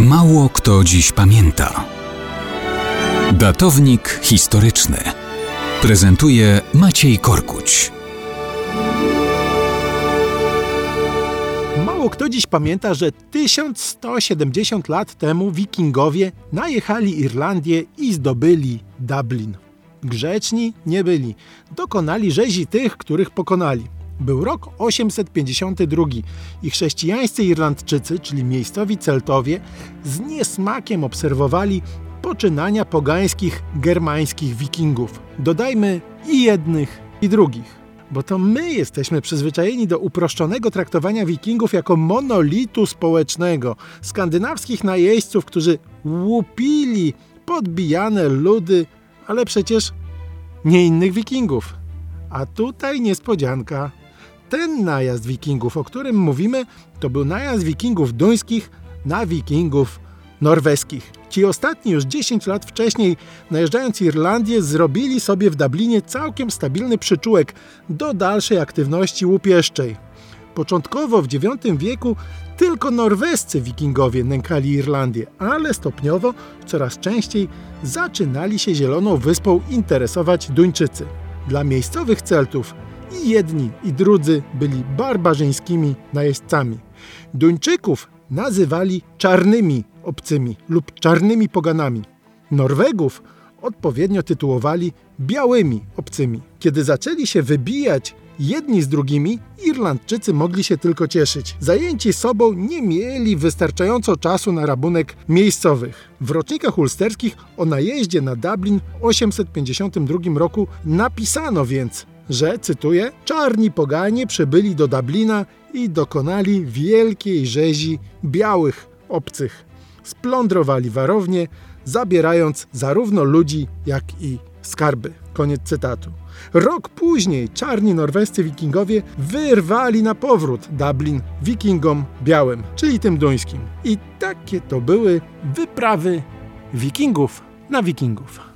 Mało kto dziś pamięta. Datownik historyczny prezentuje Maciej Korkuć. Mało kto dziś pamięta, że 1170 lat temu wikingowie najechali Irlandię i zdobyli Dublin. Grzeczni nie byli. Dokonali rzezi tych, których pokonali. Był rok 852 i chrześcijańscy Irlandczycy, czyli miejscowi Celtowie, z niesmakiem obserwowali poczynania pogańskich germańskich wikingów. Dodajmy i jednych, i drugich. Bo to my jesteśmy przyzwyczajeni do uproszczonego traktowania wikingów jako monolitu społecznego, skandynawskich najeźdźców, którzy łupili podbijane ludy, ale przecież nie innych wikingów. A tutaj niespodzianka. Ten najazd wikingów, o którym mówimy, to był najazd wikingów duńskich na wikingów norweskich. Ci ostatni już 10 lat wcześniej, najeżdżając Irlandię, zrobili sobie w Dublinie całkiem stabilny przyczółek do dalszej aktywności łupieszczej. Początkowo w IX wieku tylko norwescy wikingowie nękali Irlandię, ale stopniowo coraz częściej zaczynali się Zieloną Wyspą interesować Duńczycy. Dla miejscowych Celtów i jedni i drudzy byli barbarzyńskimi najeźdźcami. Duńczyków nazywali czarnymi obcymi lub czarnymi poganami. Norwegów odpowiednio tytułowali białymi obcymi. Kiedy zaczęli się wybijać jedni z drugimi, Irlandczycy mogli się tylko cieszyć. Zajęci sobą nie mieli wystarczająco czasu na rabunek miejscowych. W rocznikach ulsterskich o najeździe na Dublin w 852 roku napisano więc że, cytuję, czarni poganie przybyli do Dublina i dokonali wielkiej rzezi białych obcych. Splądrowali warownie, zabierając zarówno ludzi, jak i skarby. Koniec cytatu. Rok później czarni norwescy wikingowie wyrwali na powrót Dublin wikingom białym, czyli tym duńskim. I takie to były wyprawy wikingów na wikingów.